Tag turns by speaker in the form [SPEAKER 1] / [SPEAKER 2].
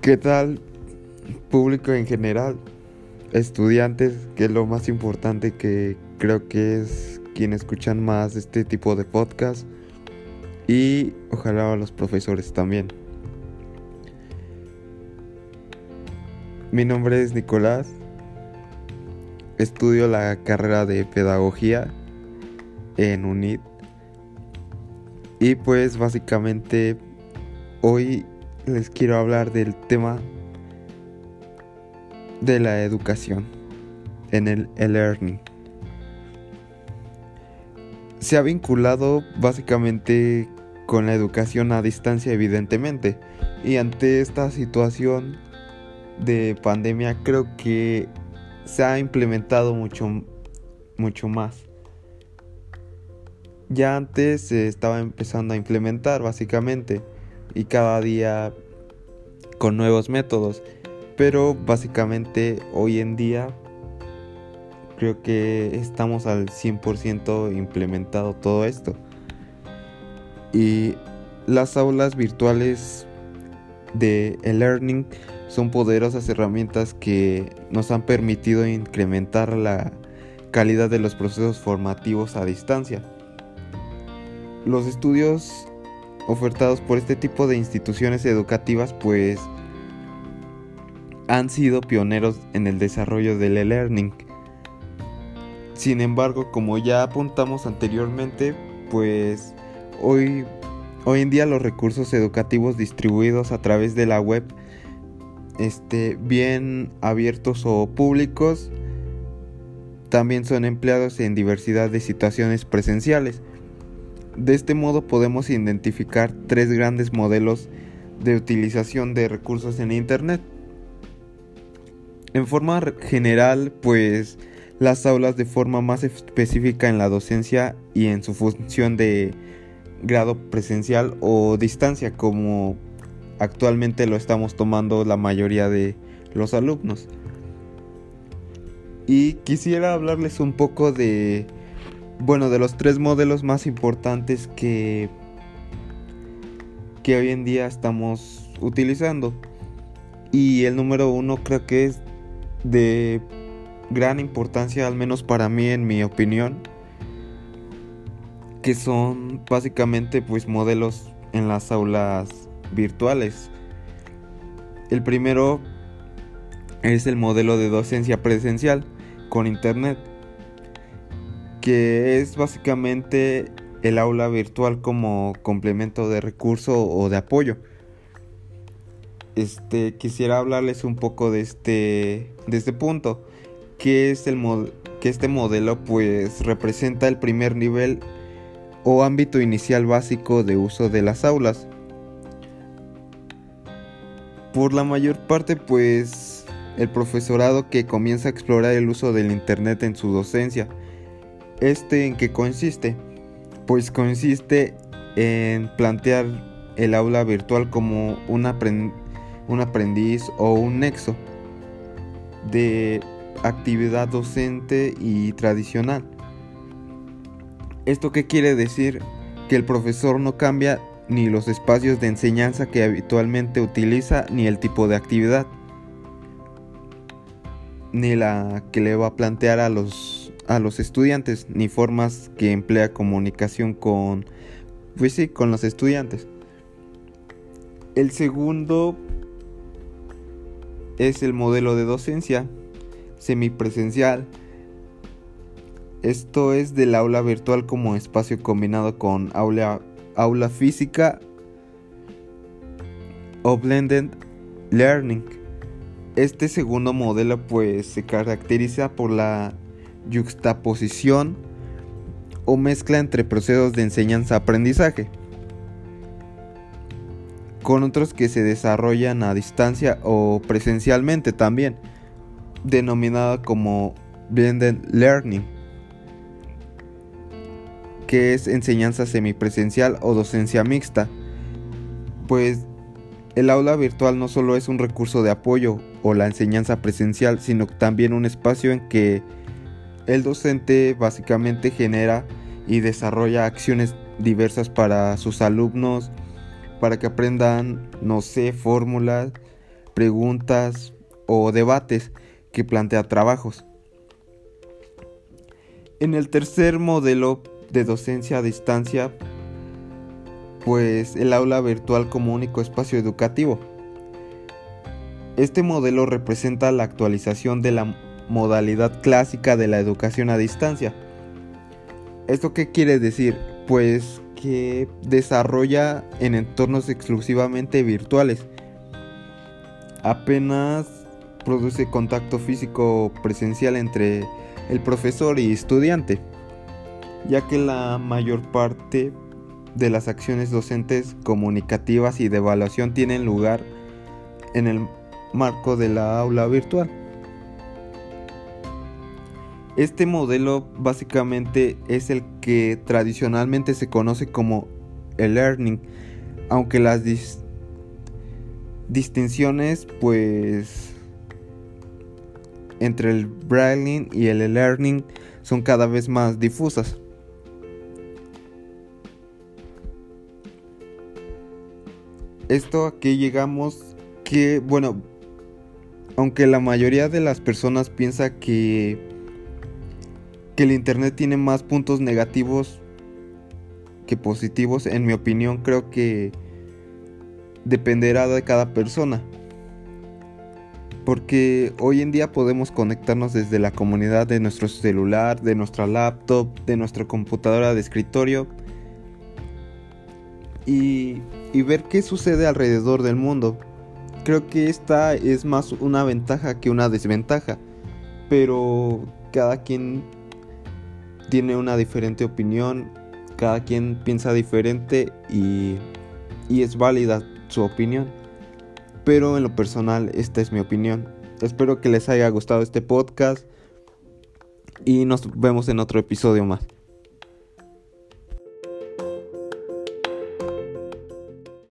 [SPEAKER 1] ¿Qué tal público en general? Estudiantes, que es lo más importante que creo que es quien escuchan más este tipo de podcast. Y ojalá a los profesores también. Mi nombre es Nicolás. Estudio la carrera de pedagogía en UNIT. Y pues básicamente hoy les quiero hablar del tema de la educación en el e-learning. Se ha vinculado básicamente con la educación a distancia evidentemente y ante esta situación de pandemia creo que se ha implementado mucho mucho más. Ya antes se estaba empezando a implementar básicamente y cada día con nuevos métodos. Pero básicamente hoy en día creo que estamos al 100% implementado todo esto. Y las aulas virtuales de e-learning son poderosas herramientas que nos han permitido incrementar la calidad de los procesos formativos a distancia. Los estudios ofertados por este tipo de instituciones educativas pues han sido pioneros en el desarrollo del e-learning. Sin embargo, como ya apuntamos anteriormente, pues hoy, hoy en día los recursos educativos distribuidos a través de la web, este, bien abiertos o públicos, también son empleados en diversidad de situaciones presenciales. De este modo podemos identificar tres grandes modelos de utilización de recursos en Internet. En forma general, pues las aulas de forma más específica en la docencia y en su función de grado presencial o distancia, como actualmente lo estamos tomando la mayoría de los alumnos. Y quisiera hablarles un poco de bueno, de los tres modelos más importantes que, que hoy en día estamos utilizando. Y el número uno creo que es de gran importancia, al menos para mí, en mi opinión, que son básicamente pues modelos en las aulas virtuales. El primero es el modelo de docencia presencial con internet que es básicamente el aula virtual como complemento de recurso o de apoyo. Este quisiera hablarles un poco de este de este punto, que es el que este modelo pues representa el primer nivel o ámbito inicial básico de uso de las aulas. Por la mayor parte pues el profesorado que comienza a explorar el uso del internet en su docencia ¿Este en qué consiste? Pues consiste en plantear el aula virtual como un, aprendiz o un nexo de actividad docente y tradicional. ¿Esto qué quiere decir? Que el profesor no cambia ni los espacios de enseñanza que habitualmente utiliza ni el tipo de actividad, ni la que le va a plantear a los a los estudiantes ni formas que emplea comunicación con pues sí, con los estudiantes. El segundo es el modelo de docencia semipresencial. Esto es del aula virtual como espacio combinado con aula, aula física o blended learning. Este segundo modelo pues se caracteriza por la yuxtaposición o mezcla entre procesos de enseñanza-aprendizaje, con otros que se desarrollan a distancia o presencialmente también, denominada como blended learning, que es enseñanza semipresencial o docencia mixta, pues el aula virtual no solo es un recurso de apoyo o la enseñanza presencial, sino también un espacio en que el docente básicamente genera y desarrolla acciones diversas para sus alumnos, para que aprendan, no sé, fórmulas, preguntas o debates que plantea trabajos. En el tercer modelo de docencia a distancia, pues el aula virtual como único espacio educativo. Este modelo representa la actualización de la modalidad clásica de la educación a distancia. ¿Esto qué quiere decir? Pues que desarrolla en entornos exclusivamente virtuales. Apenas produce contacto físico presencial entre el profesor y estudiante, ya que la mayor parte de las acciones docentes comunicativas y de evaluación tienen lugar en el marco de la aula virtual. Este modelo básicamente es el que tradicionalmente se conoce como el learning, aunque las distinciones pues entre el braille y el learning son cada vez más difusas. Esto aquí llegamos que, bueno, aunque la mayoría de las personas piensa que, que el Internet tiene más puntos negativos que positivos, en mi opinión creo que dependerá de cada persona. Porque hoy en día podemos conectarnos desde la comunidad de nuestro celular, de nuestra laptop, de nuestra computadora de escritorio y, y ver qué sucede alrededor del mundo. Creo que esta es más una ventaja que una desventaja, pero cada quien tiene una diferente opinión, cada quien piensa diferente y, y es válida su opinión pero en lo personal esta es mi opinión. Espero que les haya gustado este podcast y nos vemos en otro episodio más.